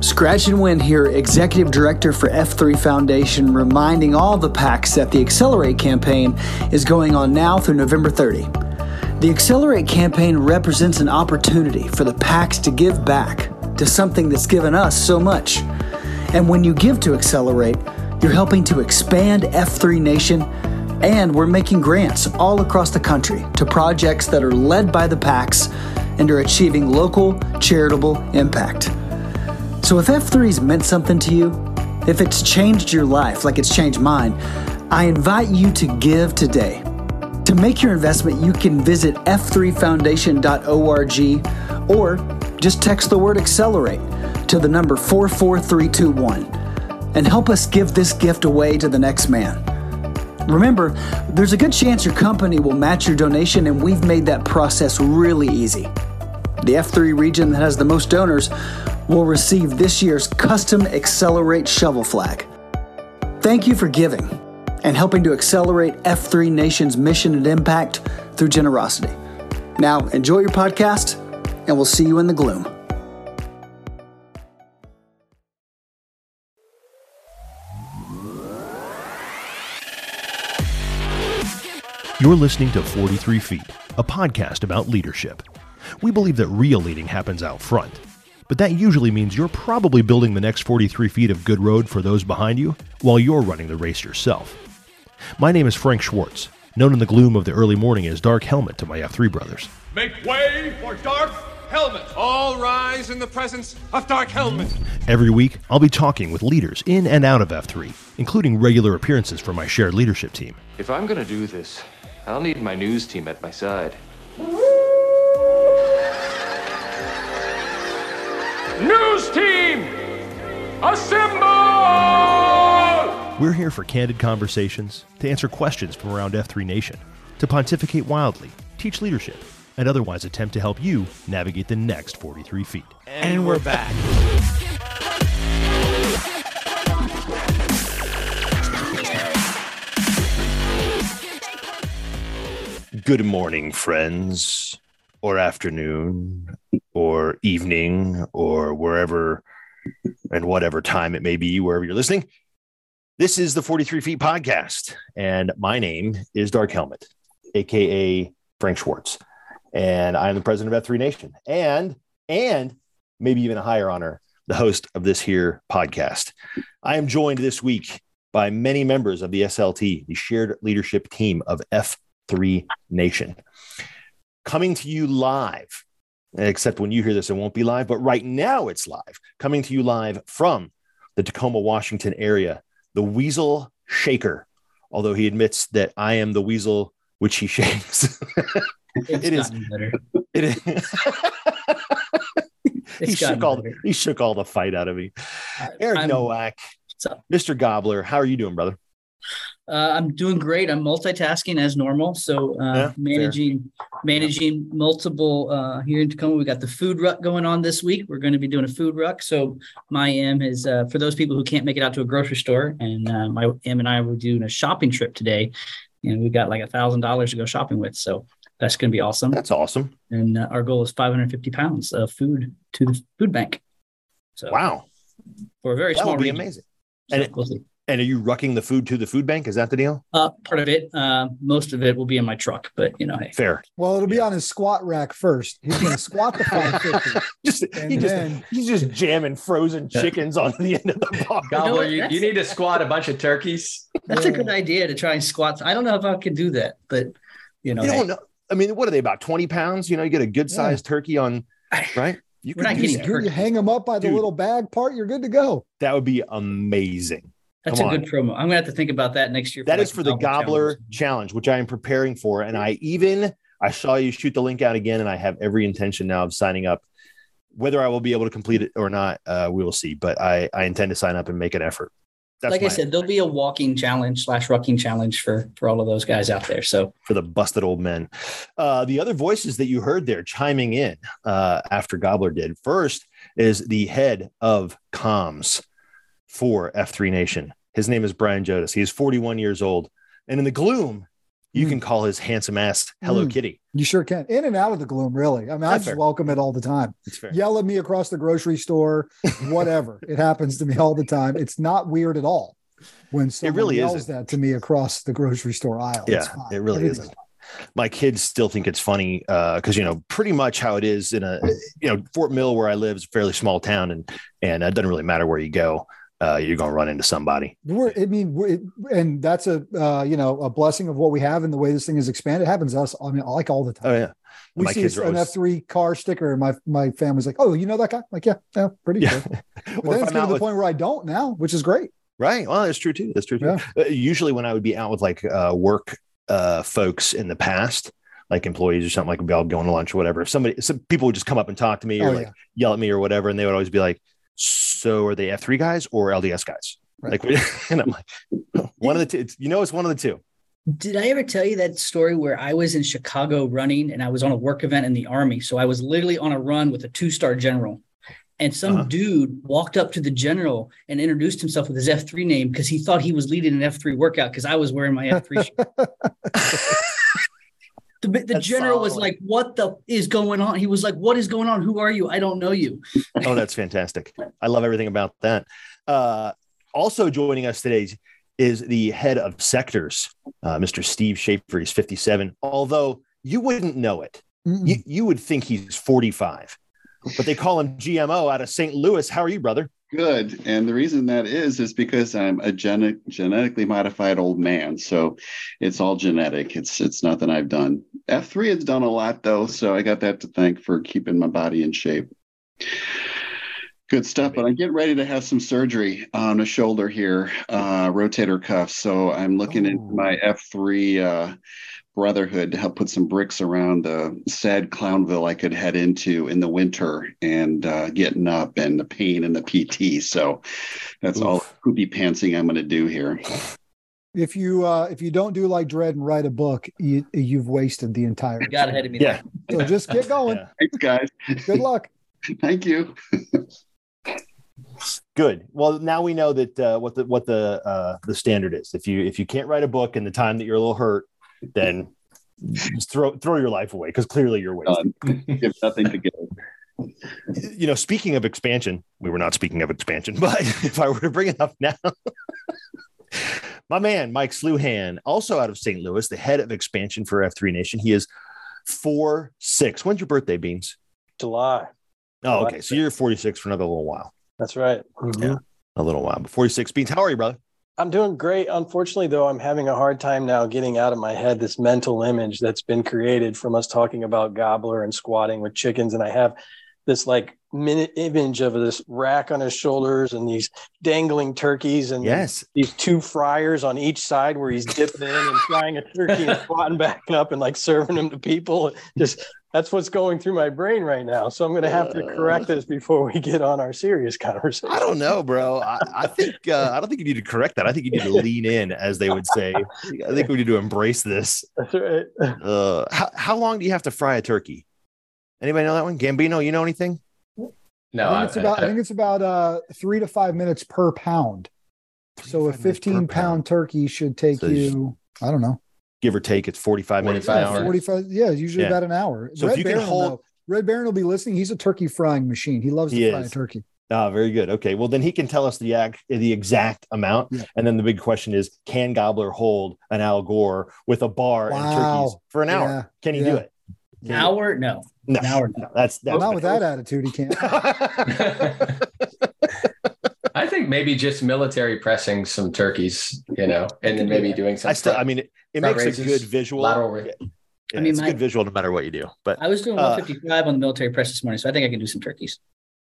Scratch and Win here, Executive Director for F3 Foundation, reminding all the PAX that the Accelerate campaign is going on now through November 30. The Accelerate campaign represents an opportunity for the PAX to give back to something that's given us so much. And when you give to Accelerate, you're helping to expand F3 Nation, and we're making grants all across the country to projects that are led by the PAX and are achieving local charitable impact. So if F3's meant something to you, if it's changed your life like it's changed mine, I invite you to give today. To make your investment, you can visit f3foundation.org or just text the word accelerate to the number 44321 and help us give this gift away to the next man. Remember, there's a good chance your company will match your donation, and we've made that process really easy. The F3 region that has the most donors will receive this year's custom Accelerate shovel flag. Thank you for giving and helping to accelerate F3 Nation's mission and impact through generosity. Now, enjoy your podcast, and we'll see you in the gloom. You're listening to 43 Feet, a podcast about leadership. We believe that real leading happens out front, but that usually means you're probably building the next 43 feet of good road for those behind you while you're running the race yourself. My name is Frank Schwartz, known in the gloom of the early morning as Dark Helmet to my F3 brothers. Make way for Dark Helmet! All rise in the presence of Dark Helmet! Every week, I'll be talking with leaders in and out of F3, including regular appearances from my shared leadership team. If I'm gonna do this, I'll need my news team at my side. Assemble! We're here for candid conversations, to answer questions from around F3 Nation, to pontificate wildly, teach leadership, and otherwise attempt to help you navigate the next 43 feet. And we're back. Good morning, friends, or afternoon, or evening, or wherever and whatever time it may be, wherever you're listening. This is the 43 Feet Podcast, and my name is Dark Helmet, aka Frank Schwartz, and I'm the president of F3 Nation, and and maybe even a higher honor, the host of this here podcast. I am joined this week by many members of the SLT, the shared leadership team of F3 Nation, coming to you live. Except when you hear this, it won't be live, but right now it's live, coming to you live from the Tacoma, Washington area the weasel shaker, although he admits that I am the weasel which he shakes. it is better. It is. he shook all better. he shook all the fight out of me. I- Eric I'm- Nowak, What's up? Mr. Gobbler, how are you doing, brother? Uh, I'm doing great. I'm multitasking as normal. So uh, Yeah, managing managing multiple uh, here in Tacoma. We got the food ruck going on this week. We're going to be doing a food ruck. So my M is uh, for those people who can't make it out to a grocery store, and uh, my M and I were doing a shopping trip today, and we got like a thousand dollars to go shopping with. So that's going to be awesome. That's awesome. and uh, our goal is 550 pounds of food to the food bank. So Wow. for a very That small would be region. amazing. So And it- we'll see. And are you rucking the food to the food bank? Is that the deal? Uh, part of it, uh, most of it will be in my truck, but you know, hey, Fair. Well, it'll be on his squat rack first. He's going to squat the 550. Just And he just then- he's just jamming frozen chickens on the end of the bar. Gobbler, you, That's- you need to squat a bunch of turkeys. that's a good idea to try and squat. I don't know if I can do that, but you know, You hey, don't know. I mean, what are they about 20 pounds? You know, you get a good sized turkey on right? You We're not getting. You, you hang them up by the Dude. little bag part, you're good to go. That would be amazing. That's come a good promo. I'm gonna have to think about that next year. That is for the gobbler challenge. challenge, which I am preparing for. And I even I saw you shoot the link out again, and I have every intention now of signing up. Whether I will be able to complete it or not, uh, we will see. But I, I intend to sign up and make an effort. That's like I said, there'll be a walking challenge slash rucking challenge for for all of those guys out there. So for the busted old men. Uh, the other voices that you heard there chiming in uh, after Gobbler did first is the head of comms for F3 Nation. His name is Brian Jodas. He is 41 years old. And in the gloom, you Mm. can call his handsome ass Hello Mm. Kitty. You sure can. In and out of the gloom, really. I mean, I just fair. welcome it all the time. It's fair. Yell at me across the grocery store, whatever. it happens to me all the time. It's not weird at all when someone really yells isn't. that to me across the grocery store aisle. It's Yeah, it really Everything's isn't. My kids still think it's funny because you know pretty much how it is in a you know Fort Mill where I live is a fairly small town and and it doesn't really matter where you go, uh, you're gonna run into somebody. We're, I mean, and that's a uh, you know a blessing of what we have and the way this thing is expanded. It happens to us. I mean, like all the time. Oh yeah, we my see kids an F three car sticker, and my my family's like, "Oh, you know that guy?" Like, yeah, yeah, pretty yeah. good. But Or then it's getting to the point where I don't now, which is great. Right. Well, that's true too. That's true too. Uh, usually, when I would be out with like uh, work uh, folks in the past, like employees or something, like we'd be all going to lunch or whatever. If somebody, some people would just come up and talk to me or Oh, like yeah. yell at me or whatever, and they would always be like, "So, are they F three guys or LDS guys?" Right. Like, and I'm like, one of the two. It's, you know, it's one of the two. Did I ever tell you that story where I was in Chicago running and I was on a work event in the army? So I was literally on a run with a two star general. And some Uh-huh. dude walked up to the general and introduced himself with his F3 name because he thought he was leading an F3 workout because I was wearing my F3 shirt. The, the That's general was like, What the is going on? He was like, What is going on? Who are you? I don't know you. Oh, that's fantastic. I love everything about that. Uh, also joining us today is the head of sectors, uh, Mr. Steve Schaefer. He's 57, although you wouldn't know it. Mm-mm. You, you would think he's 45, but they call him GMO out of St. Louis. How are you, brother? Good. And the reason that is, is because I'm a gene- genetically modified old man. So it's all genetic. It's it's nothing I've done. F3 has done a lot though. So I got that to thank for keeping my body in shape. Good stuff. But I'm getting ready to have some surgery on a shoulder here, uh, rotator cuff. So I'm looking into my F3 uh, brotherhood to help put some bricks around the sad Clownville I could head into in the winter and uh, getting up and the pain and the PT. So that's all Oof. poopy pantsing I'm going to do here. If you uh, if you don't do like Dread and write a book, you you've wasted the entire. You got ahead of me. Yeah. So just get going. Yeah. Thanks, guys. Good luck. Thank you. Good. Well, now we know that uh, what the what the uh, the standard is. If you if you can't write a book in the time that you're a little hurt, then just throw throw your life away because clearly you're wasted. Done. Give nothing to give. you know, speaking of expansion, we were not speaking of expansion, but if I were to bring it up now, my man, Mike Sluhan, also out of St. Louis, the head of expansion for F3 Nation. He is four six. When's your birthday, Beans? July. Oh, okay. So you're 46 for another little while. That's right. Mm-hmm. Yeah. A little while. But 46 Beans. How are you, brother? I'm doing great. Unfortunately, though, I'm having a hard time now getting out of my head this mental image that's been created from us talking about gobbler and squatting with chickens. And I have this like minute image of this rack on his shoulders and these dangling turkeys and Yes. these two fryers on each side where he's dipping in and frying a turkey and squatting back up and like serving them to people. Just that's what's going through my brain right now. So I'm going to have to correct this before we get on our serious conversation. I don't know, bro. I, I think uh, I don't think you need to correct that. I think you need to lean in, as they would say. I think we need to embrace this. That's right. Uh, how how long do you have to fry a turkey? Anybody know that one? Gambino, you know anything? No, I think it's about I, think it's about uh three to five minutes per pound. So a 15 pound turkey should take So you you, I don't know, Give or take, it's forty five minutes an 45 hour. 45. Yeah, usually Yeah. about an hour. So if Red you can Baron, hold- though, Red Baron will be listening. He's a turkey frying machine. He loves to He fry is. a turkey. Ah, very good. Okay, well then he can tell us the act, the exact amount, Yeah. and then the big question is: Can Gobbler hold an Al Gore with a bar and turkeys for an hour? Yeah. Can he Yeah. do it? An hour? No. No, An hour? no, that's Well, that's not with that attitude, he can't. I think maybe just military pressing some turkeys, you know, and then maybe doing some. I still, I mean, it, it front makes a good visual. lateral ra- Yeah, I mean, it's my- a good visual no matter what you do. But I was doing Uh, 155 on the military press this morning, so I think I can do some turkeys.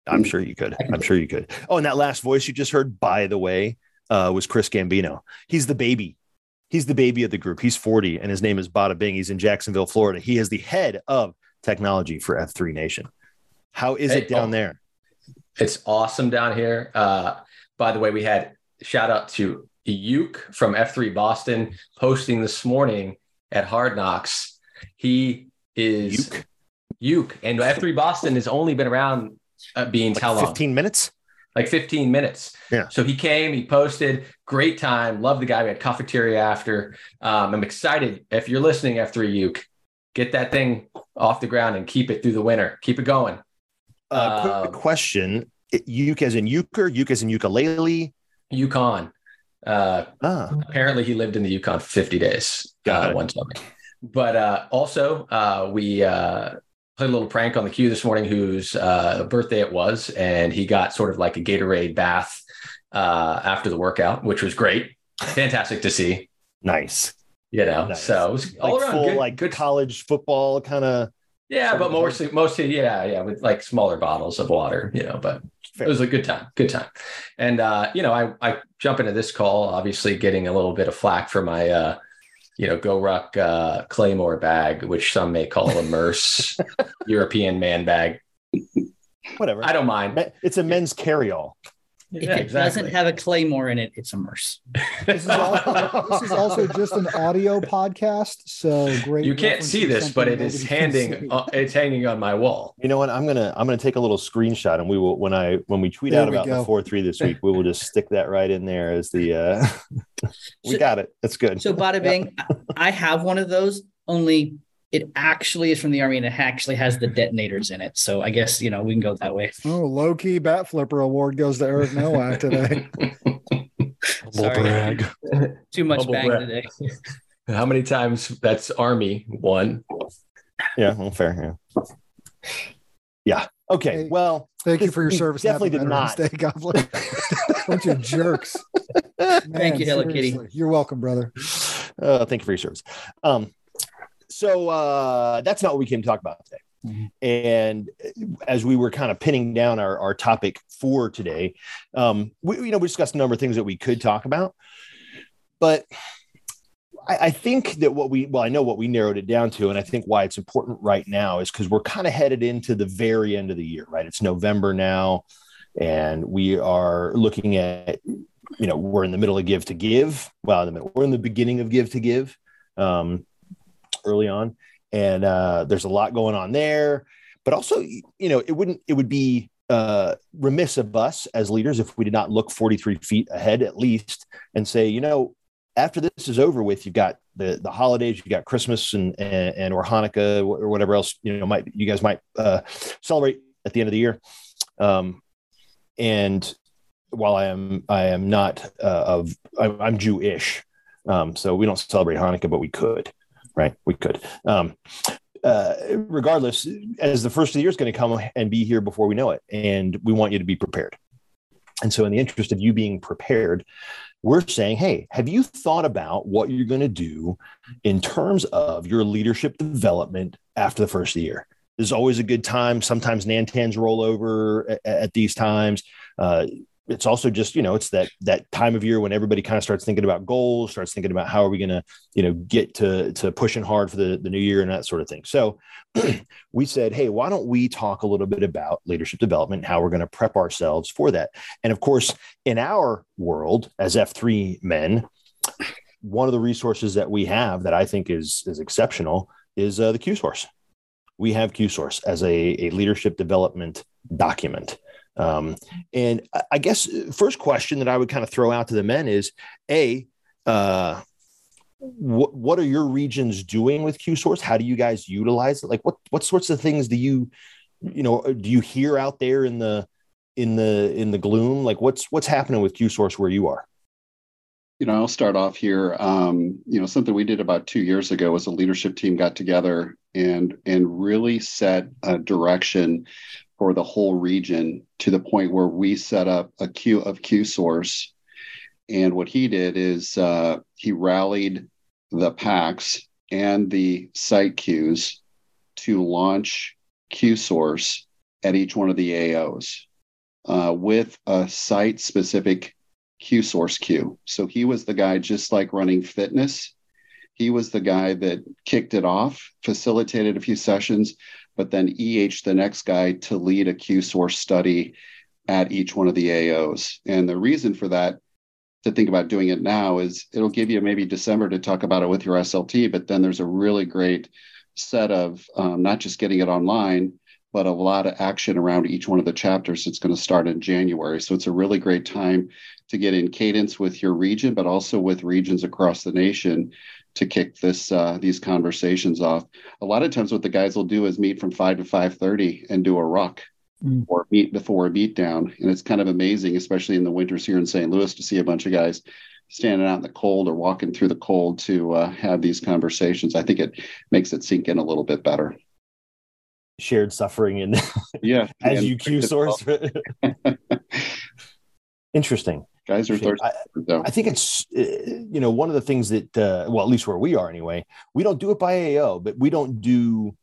I'm sure you could. I can I'm sure you could. Oh, and that last voice you just heard, by the way, uh, was Chris Gambino. He's the baby. He's the baby of the group. He's 40, and his name is Bada Bing. He's in Jacksonville, Florida. He is the head of technology for F3 Nation. How is Hey, it down oh. there? It's awesome down here. Uh, by the way, we had shout out to Uke from F3 Boston posting this morning at Hard Knocks. He is Uke? Uke, and F3 Boston has only been around uh, being Like how long? 15 minutes? Like 15 minutes. Yeah. So he came, he posted, great time. Love the guy. We had cafeteria after. Um, I'm excited. If you're listening, F3 Uke, get that thing off the ground and keep it through the winter. Keep it going. Uh, quick Um, question. Uke as in euchre, uke as in ukulele. Yukon. Uh, Ah, apparently he lived in the Yukon for 50 days Got uh, it. one summer. But uh, also, uh, we uh, played a little prank on the queue this morning, whose uh, birthday it was, and he got sort of like a Gatorade bath uh, after the workout, which was great, fantastic to see. nice. You know, Nice. so it was all Like around full, good, like good. college football kind of. Yeah, but mostly, mostly, yeah, yeah, with like smaller bottles of water, you know, but Fair. it was a good time, good time. And, uh, you know, I, I jump into this call, obviously getting a little bit of flack for my, uh, you know, GORUCK uh, Claymore bag, which some may call a murse European man bag. Whatever. I don't mind. It's a men's carry-all. If Yeah, it exactly. doesn't have a claymore in it, it's a murse. This is, also, this is also just an audio podcast. So great. You can't see this, but it is handing, uh, it's hanging on my wall. You know what? I'm gonna I'm gonna take a little screenshot, and we will when I when we tweet There out we about the four three this week, we will just stick that right in there as the. uh We So- got it. That's good. So bada bing, I I have one of those. Only it actually is from the army, and it actually has the detonators in it. So I guess you know we can go that way. Oh, low key bat flipper award goes to Eric Nowak today. Sorry. Too much Humble bang brag. today. How many times that's Army one? yeah, well, fair. Yeah. Yeah. Okay. Hey, well, Thank you for your service. Definitely did not. Veterans Day, Goblin. Bunch of jerks. Man, you, Hello Kitty. You're welcome, brother. Uh, thank you for your service. Um, so uh, that's not what we came to talk about today. And as we were kind of pinning down our, our topic for today, um, we you know we discussed a number of things that we could talk about, but I, I think that what we well I know what we narrowed it down to, and I think why it's important right now is because we're kind of headed into the very end of the year, right? It's November now, and we are looking at you know we're in the middle of give to give well in the middle, we're in the beginning of give to give um, early on. And uh, there's a lot going on there. But also you know it wouldn't it would be uh, remiss of us as leaders if we did not look 43 feet ahead at least and say you know after this is over with you've got the the holidays you've got christmas and and, and or hanukkah or whatever else you know might you guys might uh, celebrate at the end of the year. Um, and while I am I am not uh, of I'm, I'm Jewish, um, so we don't celebrate Hanukkah, but we could, right? We could. Um, uh, regardless, as the first of the year is going to come and be here before we know it, and we want you to be prepared. And so, in the interest of you being prepared, we're saying, hey, have you thought about what you're going to do in terms of your leadership development after the first the year? This is always a good time. Sometimes Nantans roll over at, at these times. Uh, it's also just you know it's that that time of year when everybody kind of starts thinking about goals starts thinking about how are we going to you know get to to pushing hard for the, the new year and that sort of thing. So we said hey why don't we talk a little bit about leadership development how we're going to prep ourselves for that? And of course in our world as f3 men one of the resources that we have that i think is is exceptional is uh, the q source. We have q source as a, a leadership development document um, and I guess uh, first question that I would kind of throw out to the men is a uh, what what are your regions doing with Q source? How do you guys utilize it? Like what what sorts of things do you you know do you hear out there in the in the in the gloom? Like what's what's happening with Q source where you are? You know, I'll start off here. Um, you know, something we did about two years ago was a leadership team got together and and really set a direction for the whole region to the point where we set up a queue of Q source. And what he did is uh, he rallied the packs and the site queues to launch Q source at each one of the AOs uh, with a site specific Q source queue. So he was the guy just like running fitness. He was the guy that kicked it off, facilitated a few sessions, but then EH the next guy to lead a Q source study at each one of the AOs. And the reason for that to think about doing it now is it'll give you maybe December to talk about it with your SLT, but then there's a really great set of um, not just getting it online, but a lot of action around each one of the chapters. It's going to start in January. So it's a really great time to get in cadence with your region, but also with regions across the nation to kick this uh, these conversations off. A lot of times, what the guys will do is meet from five to five thirty and do a ruck. Mm. Or meet before a beat down. And it's kind of amazing, especially in the winters here in St. Louis, to see a bunch of guys standing out in the cold or walking through the cold to uh, have these conversations. I think it makes it sink in a little bit better. Shared suffering and yeah, as you Q source. Interesting guys are thirsty. I, I, think it's uh, you know one of the things that uh, well at least where we are anyway we don't do it by AO but we don't do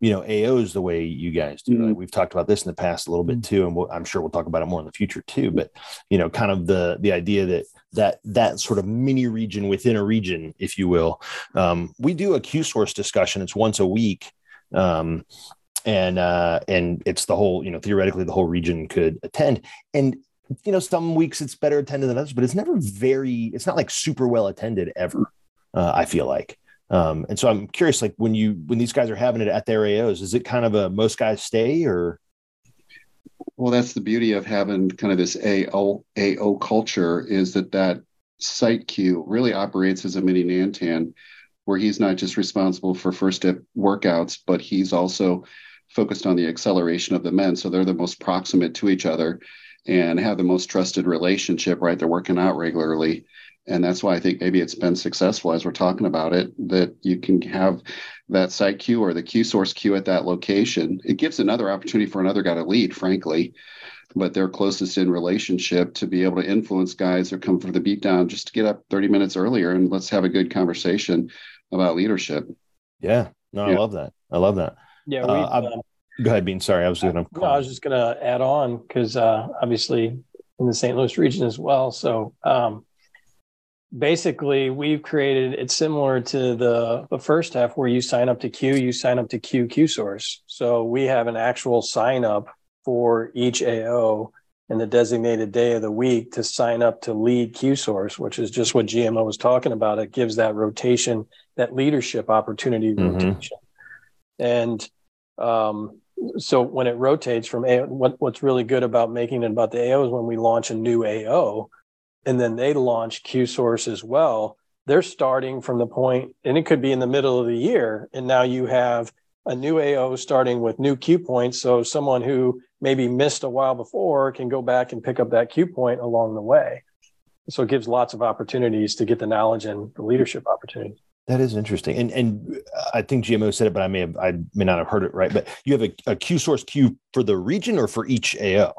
you know AOs the way you guys do. Mm-hmm. we've talked about this in the past a little bit too, and we'll, I'm sure we'll talk about it more in the future too. But you know, kind of the the idea that that that sort of mini region within a region, if you will. Um, we do a Q source discussion. It's once a week. Um, and uh, and it's the whole you know theoretically the whole region could attend and you know, some weeks it's better attended than others, but it's never very, it's not like super well attended ever. Uh, I feel like. Um, and so I'm curious, like when you, when these guys are having it at their AOs, is it kind of a most guys stay or? Well, that's the beauty of having kind of this AO, AO culture is that that site queue really operates as a mini Nantan where he's not just responsible for first step workouts, but he's also focused on the acceleration of the men. So they're the most proximate to each other and have the most trusted relationship, right? They're working out regularly. And that's why I think maybe it's been successful as we're talking about it, that you can have that site queue or the Q source queue at that location. It gives another opportunity for another guy to lead, frankly, but they're closest in relationship to be able to influence guys that come for the beatdown just to get up 30 minutes earlier and let's have a good conversation about leadership. Yeah. No, yeah. I love that. I love that. Yeah. Uh, Go ahead, Bean. Sorry, I was going to. No, I was just going to add on because uh, obviously in the St. Louis region as well. So um, basically, we've created it's similar to the the first half where you sign up to Q, you sign up to Q Q source. So we have an actual sign up for each AO in the designated day of the week to sign up to lead Q source, which is just what GMO was talking about. It gives that rotation, that leadership opportunity mm-hmm. rotation. And um, so when it rotates from A, what, what's really good about making it about the AO is when we launch a new AO and then they launch Q source as well, they're starting from the point, and it could be in the middle of the year. And now you have a new AO starting with new Q points. So someone who maybe missed a while before can go back and pick up that Q point along the way. So it gives lots of opportunities to get the knowledge and the leadership opportunities. That is interesting, and and uh, I think GMO said it, but I may have I may not have heard it right. But you have a, a Q source queue for the region or for each AO?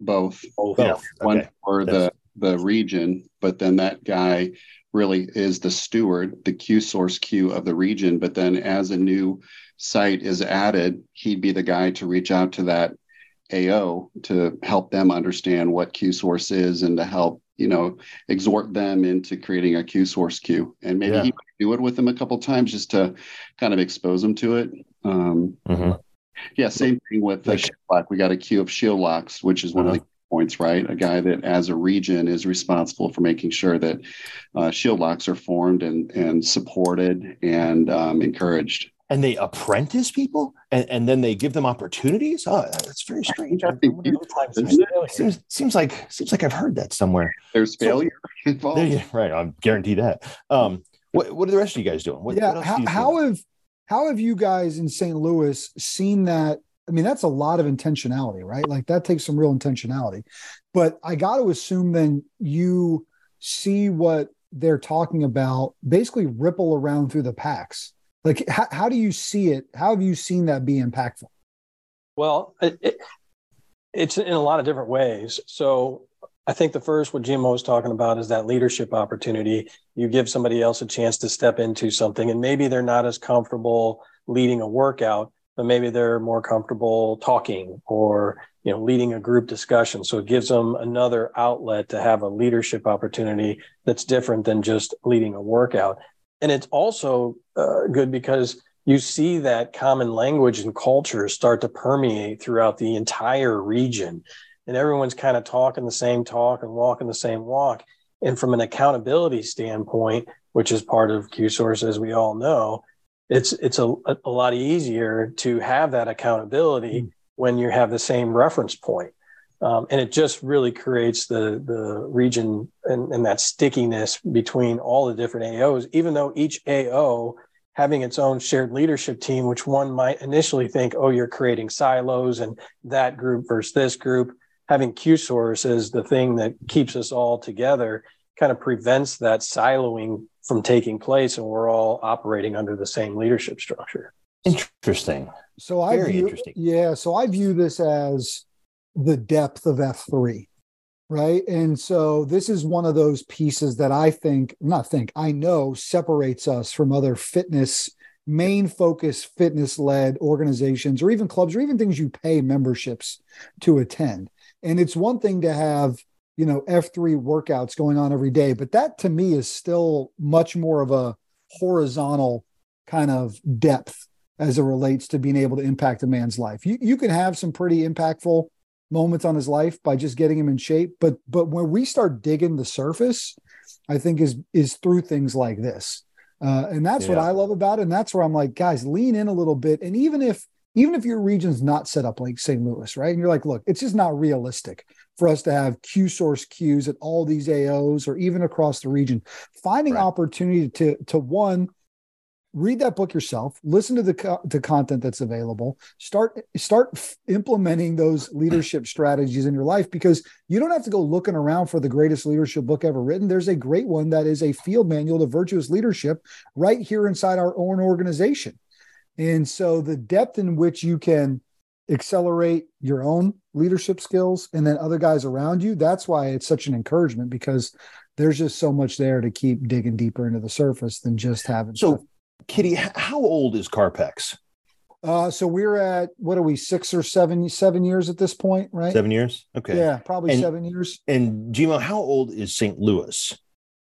Both. Both. Yeah. One for the the region, but then that guy really is the steward, the Q source queue of the region. But then as a new site is added, he'd be the guy to reach out to that AO to help them understand what Q source is and to help, you know, exhort them into creating a Q source queue. And maybe Yeah. he might do it with them a couple times just to kind of expose them to it. Um, Mhm. yeah, same thing with the shield lock. We got a queue of shield locks, which is one of the points, right? A guy that, as a region, is responsible for making sure that uh, shield locks are formed and and supported and um, encouraged. And they apprentice people, and, and then they give them opportunities. Oh, that's very strange. I wonder- seems seems like seems like I've heard that somewhere. There's So- failure involved. There you- right, I guarantee that. Um, what what are the rest of you guys doing? What, yeah. what else how, do you how have how have you guys in St. Louis seen that? I mean, that's a lot of intentionality, right? Like that takes some real intentionality. But I got to assume then you see what they're talking about basically ripple around through the packs. Like, how, how do you see it? How have you seen that be impactful? Well, it, it, it's in a lot of different ways. So I think the first, what Jim was talking about, is that leadership opportunity. You give somebody else a chance to step into something, and maybe they're not as comfortable leading a workout, but maybe they're more comfortable talking or you know leading a group discussion. So it gives them another outlet to have a leadership opportunity that's different than just leading a workout. And it's also uh, good because you see that common language and culture start to permeate throughout the entire region. And everyone's kind of talking the same talk and walking the same walk. And from an accountability standpoint, which is part of QSource, as we all know, it's it's a, a lot easier to have that accountability when you have the same reference point. Um, and it just really creates the the region and, and that stickiness between all the different AOs, even though each AO having its own shared leadership team, which one might initially think, oh, you're creating silos and that group versus this group. Having Q source as the thing that keeps us all together kind of prevents that siloing from taking place and we're all operating under the same leadership structure. Interesting. So I Very view, interesting. yeah. So I view this as the depth of F three, right? And so this is one of those pieces that I think, not think, I know separates us from other fitness, main focus fitness led organizations or even clubs or even things you pay memberships to attend. And it's one thing to have, you know, F3 workouts going on every day, but that to me is still much more of a horizontal kind of depth as it relates to being able to impact a man's life. You you can have some pretty impactful moments on his life by just getting him in shape, but but when we start digging the surface, I think is is through things like this. Uh, and that's what I love about it. And that's where I'm like, guys, lean in a little bit. And even if even if your region's not set up like St. Louis, right? And you're like, look, it's just not realistic for us to have Q source queues at all these AOs or even across the region. Finding opportunity to to one read that book yourself listen to the co- the content that's available start start f- implementing those leadership strategies in your life because you don't have to go looking around for the greatest leadership book ever written. There's a great one that is a field manual to virtuous leadership right here inside our own organization. And so the depth in which you can accelerate your own leadership skills and then other guys around you that's why it's such an encouragement because there's just so much there to keep digging deeper into the surface than just having So, Kitty, how old is Carpex? Uh, so we're at what are we six or seven seven years at this point, right? Seven years. Okay. Yeah, probably And- seven years. And Gmo, how old is St. Louis?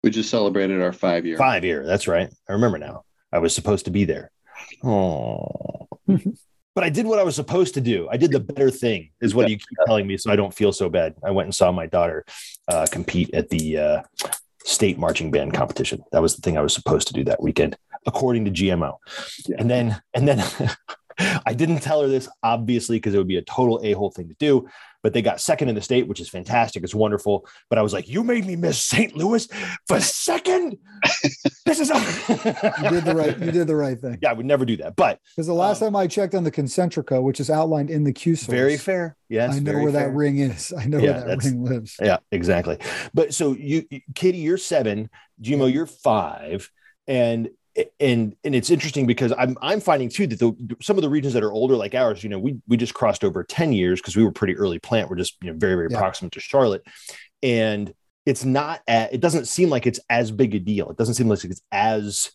We just celebrated our five year. Five year. That's right. I remember now. I was supposed to be there. Oh. but I did what I was supposed to do. I did the better thing, is what you keep telling me, so I don't feel so bad. I went and saw my daughter uh, compete at the uh, state marching band competition. That was the thing I was supposed to do that weekend, according to GMO. And then, and then I didn't tell her this obviously because it would be a total a hole thing to do. But they got second in the state, which is fantastic. It's wonderful. But I was like, "You made me miss St. Louis for second. This is a- You did the right. You did the right thing. yeah, I would never do that. But Because the last um, time I checked on the Concentrica, which is outlined in the Q source, very fair. Yes, I know where fair. that ring is. I know Yeah, where that ring lives. Yeah, exactly. But so you, Kitty, you're seven. Gmo, you're five, and and and it's interesting because I'm I'm finding too that the some of the regions that are older like ours, you know, we we just crossed over ten years because we were pretty early plant. We're just you know very very Yeah. proximate to Charlotte, and it's not. a it doesn't seem like it's as big a deal. It doesn't seem like it's as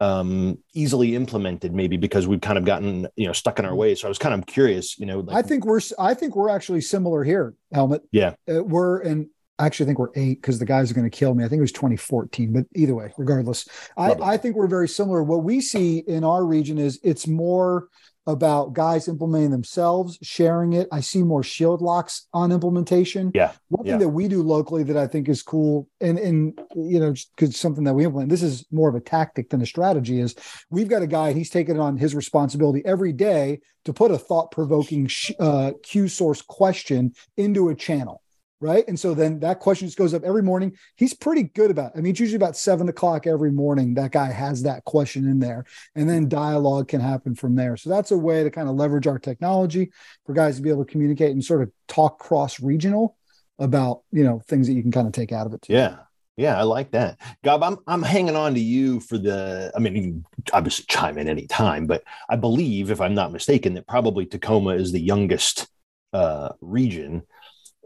um, easily implemented, maybe because we've kind of gotten you know stuck in our ways. So I was kind of curious, you know. Like, I think we're I think we're actually similar here, Helmet. Yeah, uh, we're and I actually think we're eight because the guys are going to kill me. I think it was 2014, but either way, regardless, I, I think we're very similar. What we see in our region is it's more about guys implementing themselves, sharing it. I see more shield locks on implementation. Yeah. One thing yeah. that we do locally that I think is cool, and and you know, because something that we implement. This is more of a tactic than a strategy. Is we've got a guy. He's taken on his responsibility every day to put a thought provoking uh, Q source question into a channel right? And so then that question just goes up every morning. He's pretty good about. It. I mean, it's usually about seven o'clock every morning. That guy has that question in there, and then dialogue can happen from there. So that's a way to kind of leverage our technology for guys to be able to communicate and sort of talk cross regional about you know things that you can kind of take out of it. Too. Yeah. Yeah, I like that. Gob, I'm I'm hanging on to you for the. I mean, you can obviously chime in any time, but I believe, if I'm not mistaken, that probably Tacoma is the youngest uh, region.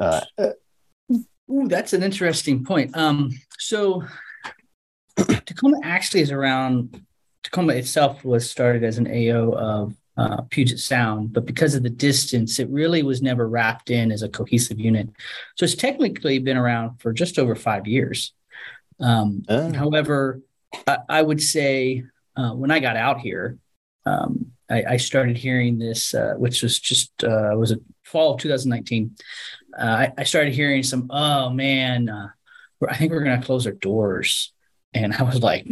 Uh, Ooh, that's an interesting point. Um, so Tacoma actually is around. Tacoma itself was started as an AO of uh, Puget Sound, but because of the distance, it really was never wrapped in as a cohesive unit. So it's technically been around for just over five years. Um, Oh. However, I, I would say uh, when I got out here, um, I, I started hearing this, uh, which was just uh, was it fall of 2019. Uh, I, I started hearing some, oh man, uh, I think we're going to close our doors, and I was like,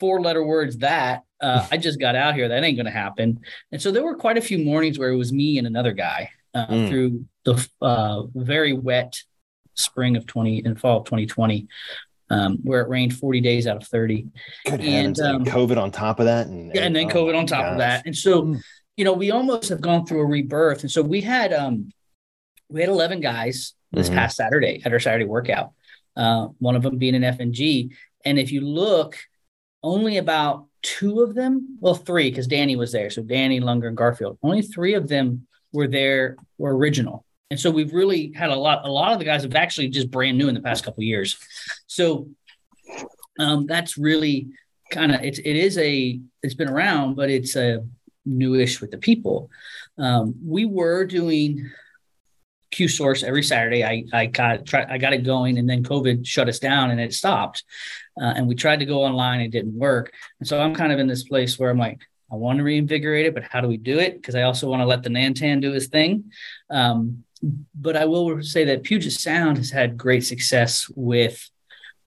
four letter words that uh, I just got out here. That ain't going to happen. And so there were quite a few mornings where it was me and another guy uh, Mm. through the uh, very wet spring of 20 and fall of 2020, um, where it rained 40 days out of 30. Good And, um, COVID on top of that, and Yeah, and then oh COVID on top of that. And so, you know, we almost have gone through a rebirth. And so we had um we had 11 guys this Mhm. past Saturday at our Saturday workout. Uh, one of them being an FNG. And if you look, only about two of them, well, three, because Danny was there. So Danny, Lunger, and Garfield. Only three of them were there, were original. And so we've really had a lot, a lot of the guys have actually just brand new in the past couple of years. So um, that's really kind of it's it is a it's been around, but it's a newish with the people. Um, we were doing Q source every Saturday. I I got try, I got it going, and then COVID shut us down, and it stopped. Uh, and we tried to go online, it didn't work. And so I'm kind of in this place where I'm like, I want to reinvigorate it, but how do we do it? Because I also want to let the Nantan do his thing. Um, but I will say that Puget Sound has had great success with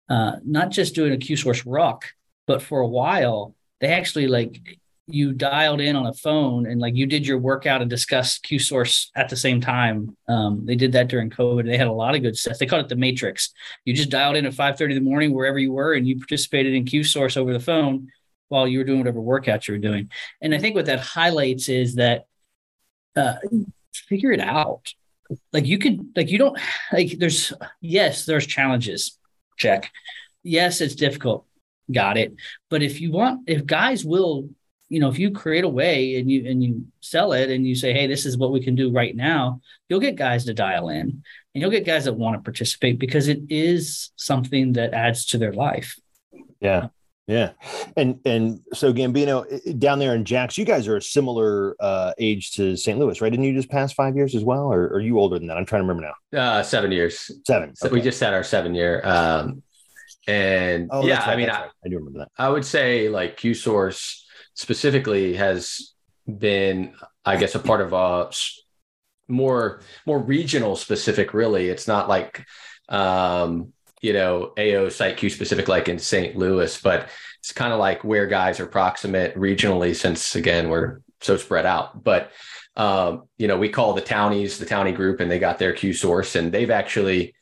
uh, not just doing a Q source rock, but for a while they actually like you dialed in on a phone and like you did your workout and discussed Q source at the same time. Um, they did that during COVID. They had a lot of good stuff. They called it the Matrix. You just dialed in at 5:30 in the morning wherever you were, and you participated in Q source over the phone while you were doing whatever workout you were doing. And I think what that highlights is that uh, figure it out. Like you could like you don't like there's yes there's challenges check yes it's difficult got it but if you want if guys will you know if you create a way and you and you sell it and you say hey this is what we can do right now you'll get guys to dial in and you'll get guys that want to participate because it is something that adds to their life Yeah. Yeah. And and so Gambino down there in Jax, you guys are a similar uh, age to St. Louis, right? Didn't you just pass five years as well? Or, or are you older than that? I'm trying to remember now. Uh, seven years. Seven. So we just had our seven year. Um, and Oh, yeah, right, I mean, that's I. I do remember that. I would say like Q Source specifically has been, I guess, a part of a more more regional specific. Really, it's not like um, you know AO site Q specific like in St. Louis, but it's kind of like where guys are proximate regionally, since again we're so spread out. But um, you know, we call the townies the townie group, and they got their Q source, and they've actually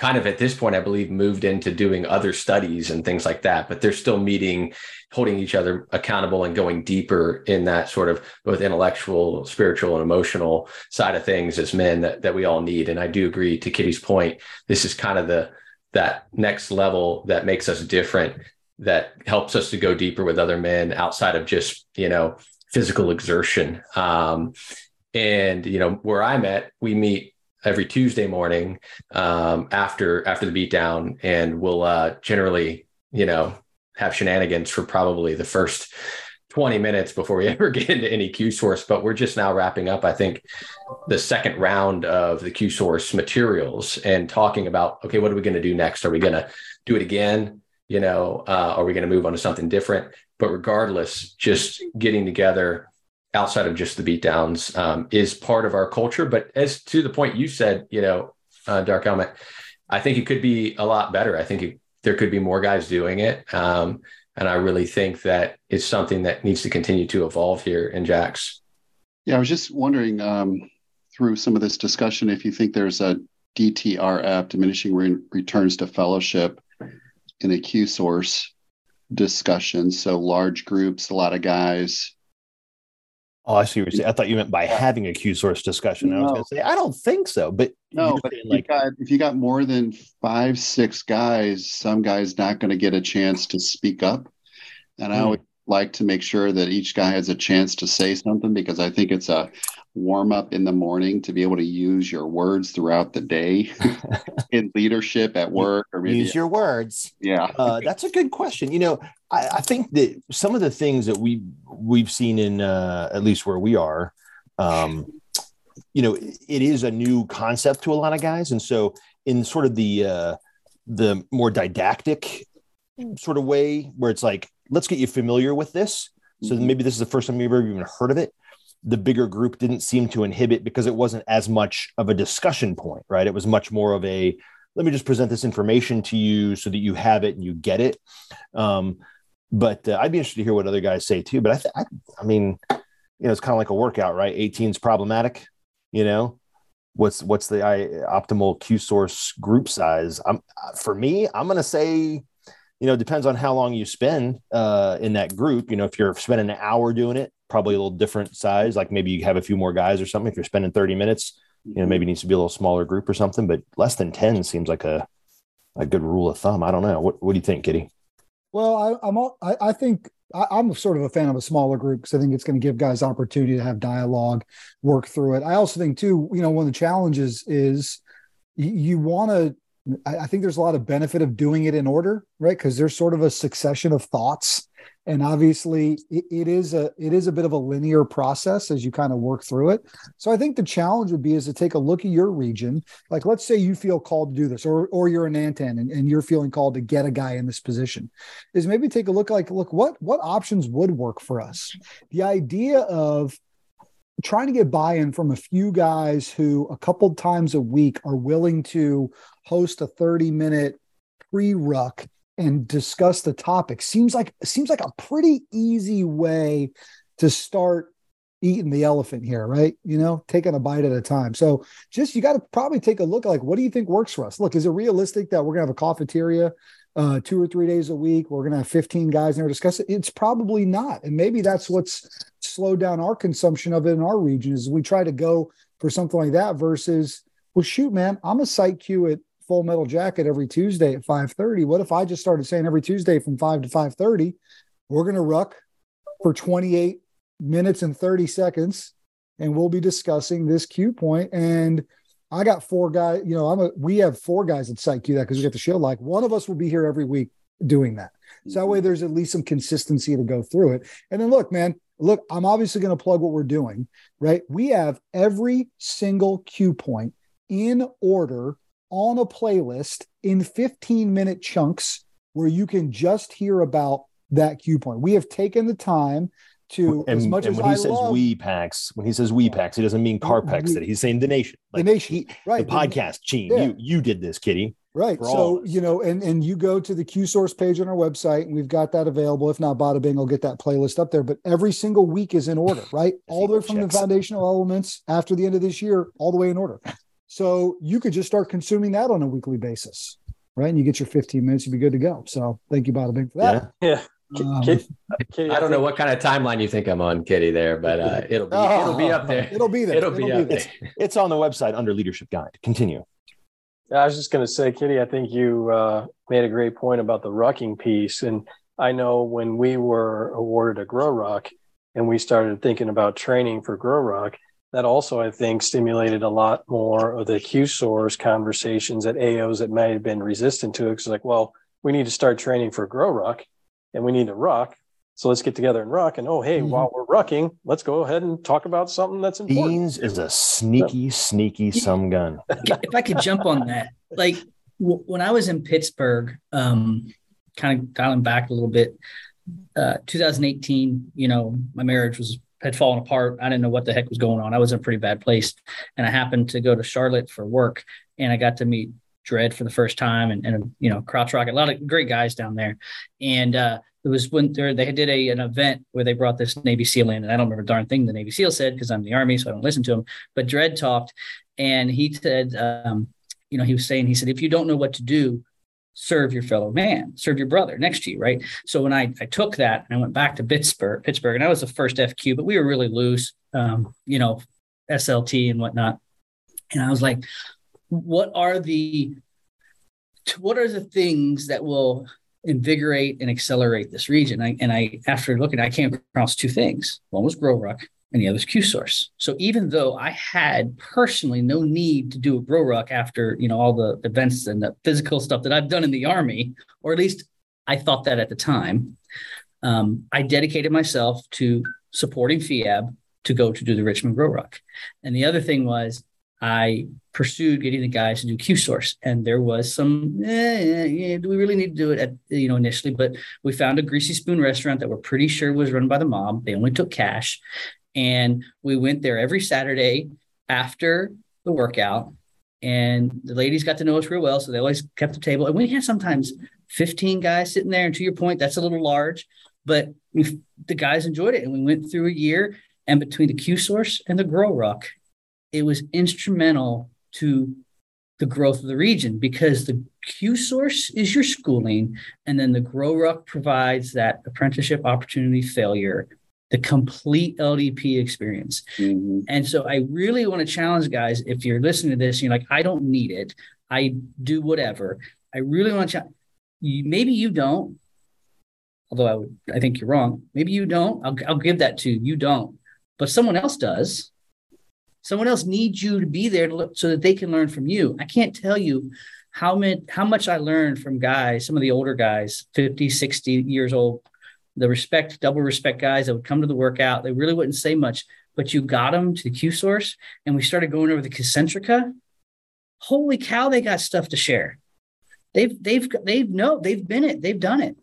kind of at this point, I believe, moved into doing other studies and things like that. But they're still meeting, holding each other accountable, and going deeper in that sort of both intellectual, spiritual, and emotional side of things as men that that we all need. And I do agree to Kitty's point. This is kind of the that next level that makes us different that helps us to go deeper with other men outside of just you know physical exertion um, and you know where i'm at we meet every tuesday morning um, after after the beatdown and we'll uh, generally you know have shenanigans for probably the first 20 minutes before we ever get into any Q source, but we're just now wrapping up, I think, the second round of the Q source materials and talking about, okay, what are we going to do next? Are we going to do it again? You know, uh, are we going to move on to something different? But regardless, just getting together outside of just the beatdowns um, is part of our culture. But as to the point you said, you know, uh, Dark Helmet, I think it could be a lot better. I think it, there could be more guys doing it. Um, and I really think that it's something that needs to continue to evolve here in Jax. Yeah, I was just wondering um, through some of this discussion if you think there's a DTRF, diminishing re- returns to fellowship, in a Q source discussion. So large groups, a lot of guys. Oh, I see what you're saying. I thought you meant by having a Q source discussion. No. I was going to say, I don't think so. But no, but if, like, you got, if you got more than five, six guys, some guy's not going to get a chance to speak up. And I hmm. always like to make sure that each guy has a chance to say something because I think it's a warm up in the morning to be able to use your words throughout the day in leadership at work or maybe use your words. Yeah, uh, that's a good question. You know, I, I, think that some of the things that we we've seen in uh, at least where we are, um, you know, it is a new concept to a lot of guys, and so in sort of the uh, the more didactic sort of way where it's like, let's get you familiar with this. So mm-hmm. maybe this is the first time you've ever even heard of it the bigger group didn't seem to inhibit because it wasn't as much of a discussion point, right? It was much more of a let me just present this information to you so that you have it and you get it. Um, but uh, I'd be interested to hear what other guys say too. But I, th- I, I mean, you know, it's kind of like a workout, right? 18 is problematic. You know, what's what's the I, optimal Q source group size? I'm for me, I'm gonna say, you know, depends on how long you spend uh, in that group. You know, if you're spending an hour doing it, probably a little different size. Like maybe you have a few more guys or something. If you're spending 30 minutes, you know, maybe needs to be a little smaller group or something, but less than 10 seems like a, a good rule of thumb. I don't know. What, what do you think, Kitty? Well, I, I'm all, I, I think I, am sort of a fan of a smaller group because I think it's going to give guys opportunity to have dialogue, work through it. I also think too, you know, one of the challenges is you want to I, think there's a lot of benefit of doing it in order, right? Because there's sort of a succession of thoughts and obviously it, it is a it is a bit of a linear process as you kind of work through it. So i think the challenge would be is to take a look at your region. Like let's say you feel called to do this or or you're an Nantan and, and you're feeling called to get a guy in this position is maybe take a look like look what what options would work for us? The idea of trying to get buy-in from a few guys who a couple times a week are willing to host a 30 minute pre-ruck and discuss the topic. Seems like seems like a pretty easy way to start eating the elephant here right? You know taking a bite at a time. So just you got to probably take a look like what do you think works for us? Look is it realistic that we're to have a cafeteria uh, two or three days a week? We're to have 15 guys in there discuss it? It's probably not. And maybe that's what's slowed down our consumption of it in our region is we try to go for something like that versus well shoot man i'm a site queue at Full Metal Jacket every Tuesday at 5:30. What if I just started saying every Tuesday from 5 to 5:30, we're going to ruck for 28 minutes and 30 seconds and we'll be discussing this cue point and I got four guys, you know, I'm a we have four guys at Site Q that because we get the show like one of us will be here every week doing that. So that way mm-hmm. there's at least some consistency to go through it. And then look, man, look, I'm obviously going to plug what we're doing, right? We have every single cue point in order on a playlist in 15 minute chunks where you can just hear about that cue point. We have taken the time to and, as much and as when he I says love, we packs, when he says we packs, he doesn't mean Carpex. That he's saying the nation, like, the nation, he, right? The podcast, Gene, yeah. you you did this, Kitty, right? So you know, and and you go to the Q source page on our website, and we've got that available. If not, Bada Bing will get that playlist up there. But every single week is in order, right? all the way from the foundational elements after the end of this year, all the way in order. So you could just start consuming that on a weekly basis, right? And you get your 15 minutes, you'd be good to go. So thank you, Bada Bing, for that. Yeah. Um, Kitty, I don't know what kind of timeline you think I'm on, Kitty. There, but uh, it'll be oh, it'll be up there. It'll be there. It'll, it'll be, up there. It's, it's, on the website under Leadership Guide. Continue. I was just going to say, Kitty, I think you uh, made a great point about the rucking piece, and I know when we were awarded a Grow Ruck, and we started thinking about training for Grow Ruck, that also I think stimulated a lot more of the Q source conversations at AOs that might have been resistant to it. It's like, well, we need to start training for Grow Ruck. and we need to ruck. So let's get together and ruck. And oh, hey, mm-hmm. while we're rucking, let's go ahead and talk about something that's important. Beans is a sneaky, sneaky some gun. if I could jump on that, like w- when I was in Pittsburgh, um, kind of dialing back a little bit, uh, 2018, you know, my marriage was had fallen apart. I didn't know what the heck was going on. I was in a pretty bad place, and I happened to go to Charlotte for work, and I got to meet Dredd for the first time, and, and you know, Crotch Rocket, a lot of great guys down there, and uh, it was when they did a an event where they brought this Navy SEAL in, and I don't remember darn thing the Navy SEAL said because I'm the Army, so I don't listen to him. But Dredd talked, and he said, um, you know, he was saying, he said, if you don't know what to do, serve your fellow man, serve your brother next to you, right? So when I I took that and I went back to Pittsburgh, Pittsburgh, and I was the first FQ, but we were really loose, um, you know, SLT and whatnot, and I was like, what are the what are the things that will invigorate and accelerate this region. I, and I, after looking, I came across two things. One was GrowRuck and the other Q-Source. So even though I had personally no need to do a GrowRuck after, you know, all the events and the physical stuff that I've done in the Army, or at least I thought that at the time, um, I dedicated myself to supporting FIAB to go to do the Richmond GrowRuck. And the other thing was I pursued getting the guys to do Q source, and there was some. Eh, do we really need to do it at you know initially? But we found a greasy spoon restaurant that we're pretty sure was run by the mob. They only took cash, and we went there every Saturday after the workout. And the ladies got to know us real well, so they always kept the table. And we had sometimes 15 guys sitting there. And to your point, that's a little large, but we, the guys enjoyed it. And we went through a year, and between the Q source and the GrowRuck, it was instrumental to the growth of the region because the Q source is your schooling, and then the GrowRuck provides that apprenticeship opportunity failure, the complete LDP experience. Mm-hmm. And so I really want to challenge guys if you're listening to this, you're like, I don't need it, I do whatever. I really want to challenge. Maybe you don't, although I would, I think you're wrong. Maybe you don't. I'll, I'll give that to you. You don't, but someone else does Someone else needs you to be there to look, so that they can learn from you. I can't tell you how many, how much I learned from guys, some of the older guys, 50, 60 years old, the respect, double respect guys that would come to the workout. They really wouldn't say much, but you got them to the Q source and we started going over the concentrica. Holy cow, they got stuff to share. They've, they've, they've, no, they've been it. They've done it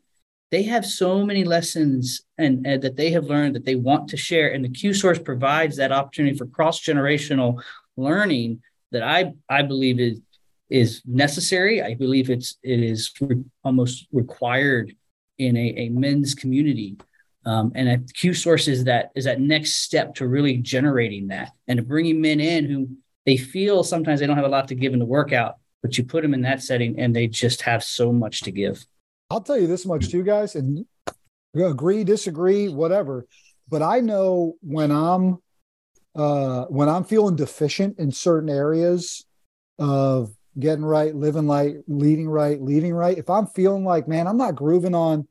they have so many lessons and, and, that they have learned that they want to share and the q source provides that opportunity for cross generational learning that i i believe is is necessary i believe it's it is re- almost required in a, a men's community um, and a q source is that is that next step to really generating that and bringing men in who they feel sometimes they don't have a lot to give in the workout but you put them in that setting and they just have so much to give I'll tell you this much too, guys, and agree, disagree, whatever. But I know when I'm uh, when I'm feeling deficient in certain areas of getting right, living right, leading right, leading right. If I'm feeling like, man, I'm not grooving on,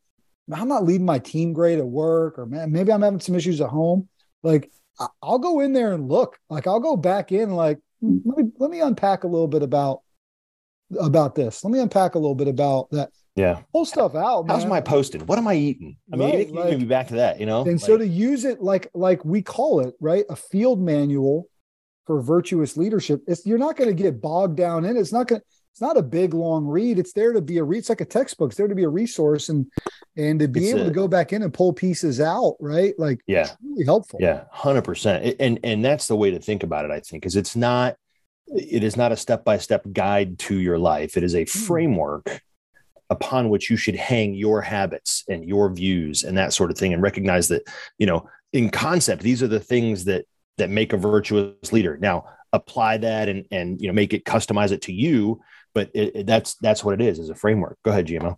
I'm not leading my team great at work, or man, maybe I'm having some issues at home. Like I'll go in there and look. Like I'll go back in. Like let me let me unpack a little bit about about this. Let me unpack a little bit about that. Yeah. Pull stuff out. Man. How's my posted? What am I eating? I mean, right, like, be back to that, you know? And like, so to use it like like we call it, right? A field manual for virtuous leadership. It's you're not going to get bogged down in it. It's not going it's not a big long read. It's there to be a read. It's like a textbook. It's there to be a resource and and to be it's able a, to go back in and pull pieces out, right? Like yeah, really helpful. Yeah, hundred percent. And and that's the way to think about it, I think, is it's not it is not a step-by-step guide to your life. It is a hmm. framework upon which you should hang your habits and your views and that sort of thing and recognize that you know in concept these are the things that that make a virtuous leader now apply that and and you know make it customize it to you but it, it, that's that's what it is as a framework go ahead gmo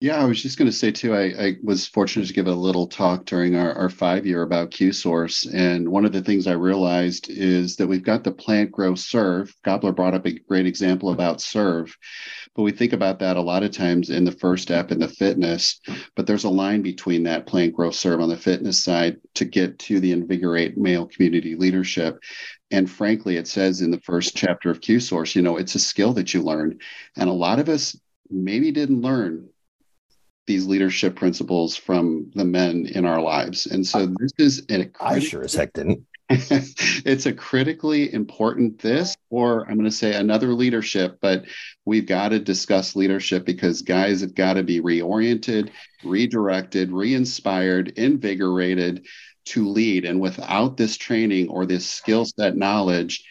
yeah, I was just going to say too. I, I, was fortunate to give a little talk during our, our five year about Q Source, and one of the things I realized is that we've got the plant grow serve. Gobbler brought up a great example about serve, but we think about that a lot of times in the first step in the fitness. But there's a line between that plant growth serve on the fitness side to get to the invigorate male community leadership. And frankly, it says in the first chapter of Q Source, you know, it's a skill that you learn, and a lot of us maybe didn't learn these leadership principles from the men in our lives. And so this is an I sure as heck didn't. it's a critically important this or i'm going to say another leadership but we've got to discuss leadership because guys have got to be reoriented redirected re-inspired invigorated to lead. And without this training or this skill set knowledge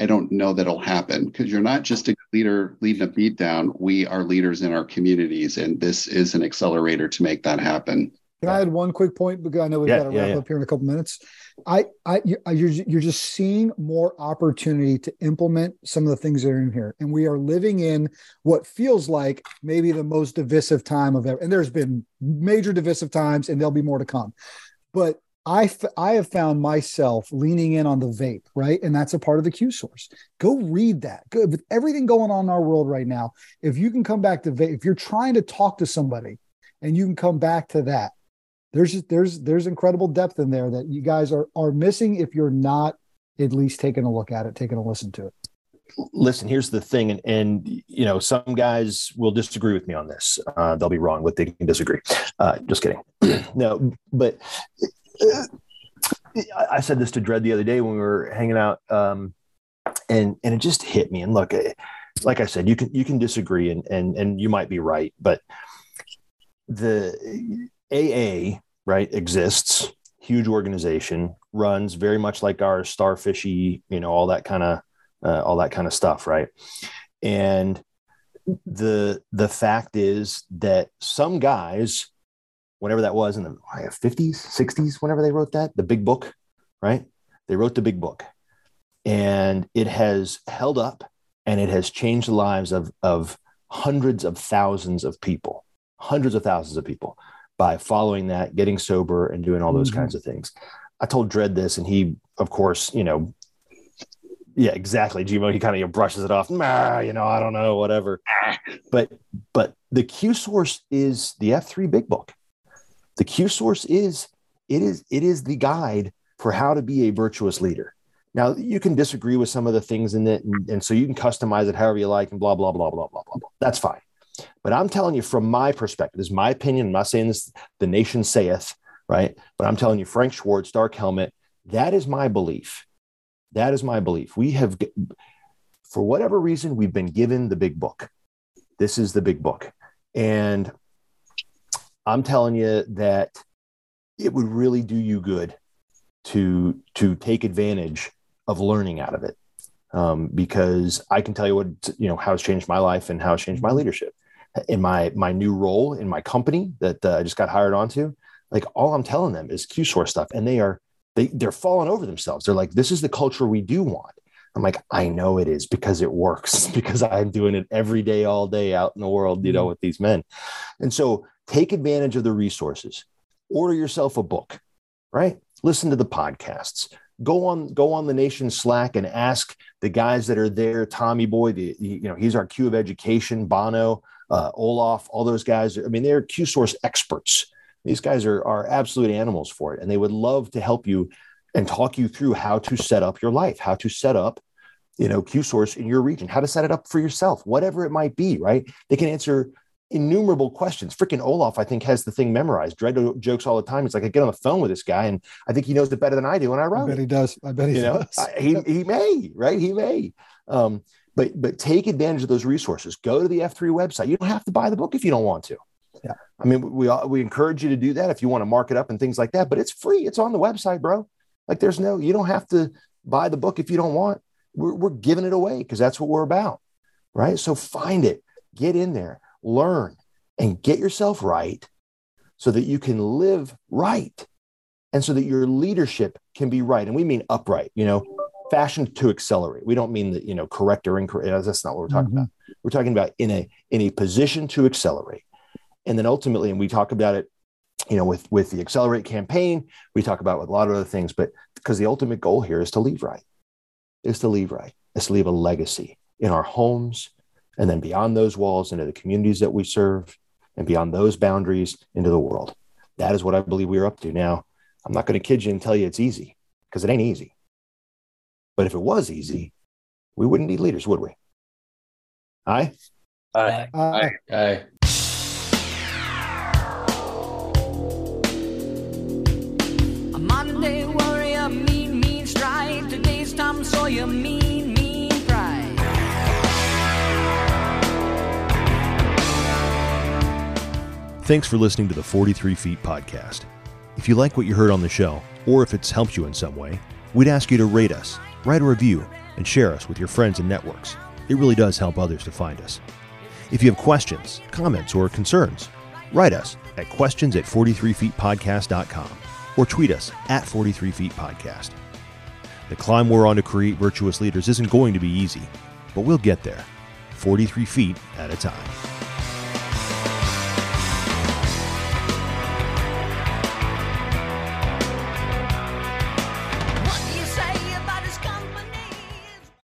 i don't know that'll happen. Because you're not just a leader leading a beat down we are leaders in our communities and this is an accelerator to make that happen Can I add one quick point because I know we've Yeah, got to wrap yeah. up here in a couple minutes. I, I, you- you're you're just seeing more opportunity to implement some of the things that are in here, and we are living in what feels like maybe the most divisive time of ever. And there's been major divisive times, and there'll be more to come. But I, f- I have found myself leaning in on the vape, right? And that's a part of the Q source. Go read that. Good with everything going on in our world right now. If you can come back to vape, if you're trying to talk to somebody, and you can come back to that there's there's there's incredible depth in there that you guys are are missing if you're not at least taking a look at it taking a listen to it. Listen here's the thing and, and you know some guys will disagree with me on this. Uh, they'll be wrong but they can disagree. Uh, just kidding. No but uh, I- i said this to Dredd the other day when we were hanging out um, and and it just hit me. And look eh, like i said you can you can disagree and and and you might be right but the aa right exists huge organization runs very much like our starfishy you know all that kind of uh, all that kind of stuff right? And the the fact is that some guys whatever that was in the 50s 60s whenever they wrote that the big book right? They wrote the big book. And it has held up and it has changed the lives of of hundreds of thousands of people hundreds of thousands of people by following that getting sober and doing all those Mhm. kinds of things. I told Dredd this and he of course you know yeah exactly gmo he kind of you know, brushes it off nah, you know i don't know whatever. But but the q source is the f3 big book. The q source is it is it is the guide for how to be a virtuous leader. Now you can disagree with some of the things in it and, and so you can customize it however you like and blah blah blah blah blah blah blah. That's fine but i'm telling you from my perspective this is my opinion. I'm not saying this the nation saith right? But i'm telling you frank schwartz dark helmet that is my belief. That is my belief. We have for whatever reason we've been given the big book. This is the big book. And i'm telling you that it would really do you good to to take advantage of learning out of it. Um, because i can tell you what you know how it's changed my life and how it's changed my leadership in my my new role in my company that uh, i just got hired onto like all i'm telling them is q source stuff and they are they they're falling over themselves. They're like this is the culture we do want. I'm like i know it is because it works because i'm doing it every day all day out in the world you know with these men. And so take advantage of the resources. Order yourself a book right? Listen to the podcasts. Go on go on the nation slack and ask the guys that are there tommy boy the, the- you know he's our q of education bono uh, olaf all those guys i mean they're q source experts these guys are are absolute animals for it and they would love to help you and talk you through how to set up your life how to set up you know q source in your region how to set it up for yourself whatever it might be right they can answer innumerable questions. Freaking Olaf, I think, has the thing memorized. Dredd jokes all the time. He's like, I get on the phone with this guy, and I think he knows it better than I do. And I i wrote bet it. he does i bet he You know, does I- he he may right. He may. Um, but but take advantage of those resources. Go to the F3 website. You don't have to buy the book if you don't want to. Yeah. I mean, we we encourage you to do that if you want to mark it up and things like that. But it's free. It's on the website, bro. Like, there's no. You don't have to buy the book if you don't want. We're we're giving it away because that's what we're about, right? So find it, get in there, learn, and get yourself right, so that you can live right, and so that your leadership can be right. And we mean upright. You know, fashioned to accelerate. We don't mean that you know correct or incorrect. That's not what we're talking mm-hmm. about. We're talking about in a in a position to accelerate, and then ultimately, and we talk about it, you know, with with the accelerate campaign. We talk about with a lot of other things, but because the ultimate goal here is to leave right, is to leave right, is to leave a legacy in our homes, and then beyond those walls into the communities that we serve, and beyond those boundaries into the world. That is what I believe we are up to now. I'm not going to kid you and tell you it's easy because it ain't easy. But if it was easy, we wouldn't need leaders, would we? Aye. Aye. Aye. Aye. A modern day warrior, mean, mean stride. Today's Tom Sawyer, mean, mean pride. Thanks for listening to the 43 Feet Podcast. If you like what you heard on the show, or if it's helped you in some way, we'd ask you to rate us write a review, and share us with your friends and networks. It really does help others to find us. If you have questions, comments, or concerns, write us at questions at 43feetpodcast.com or tweet us at 43feetpodcast. The climb we're on to create virtuous leaders isn't going to be easy, but we'll get there, 43 feet at a time.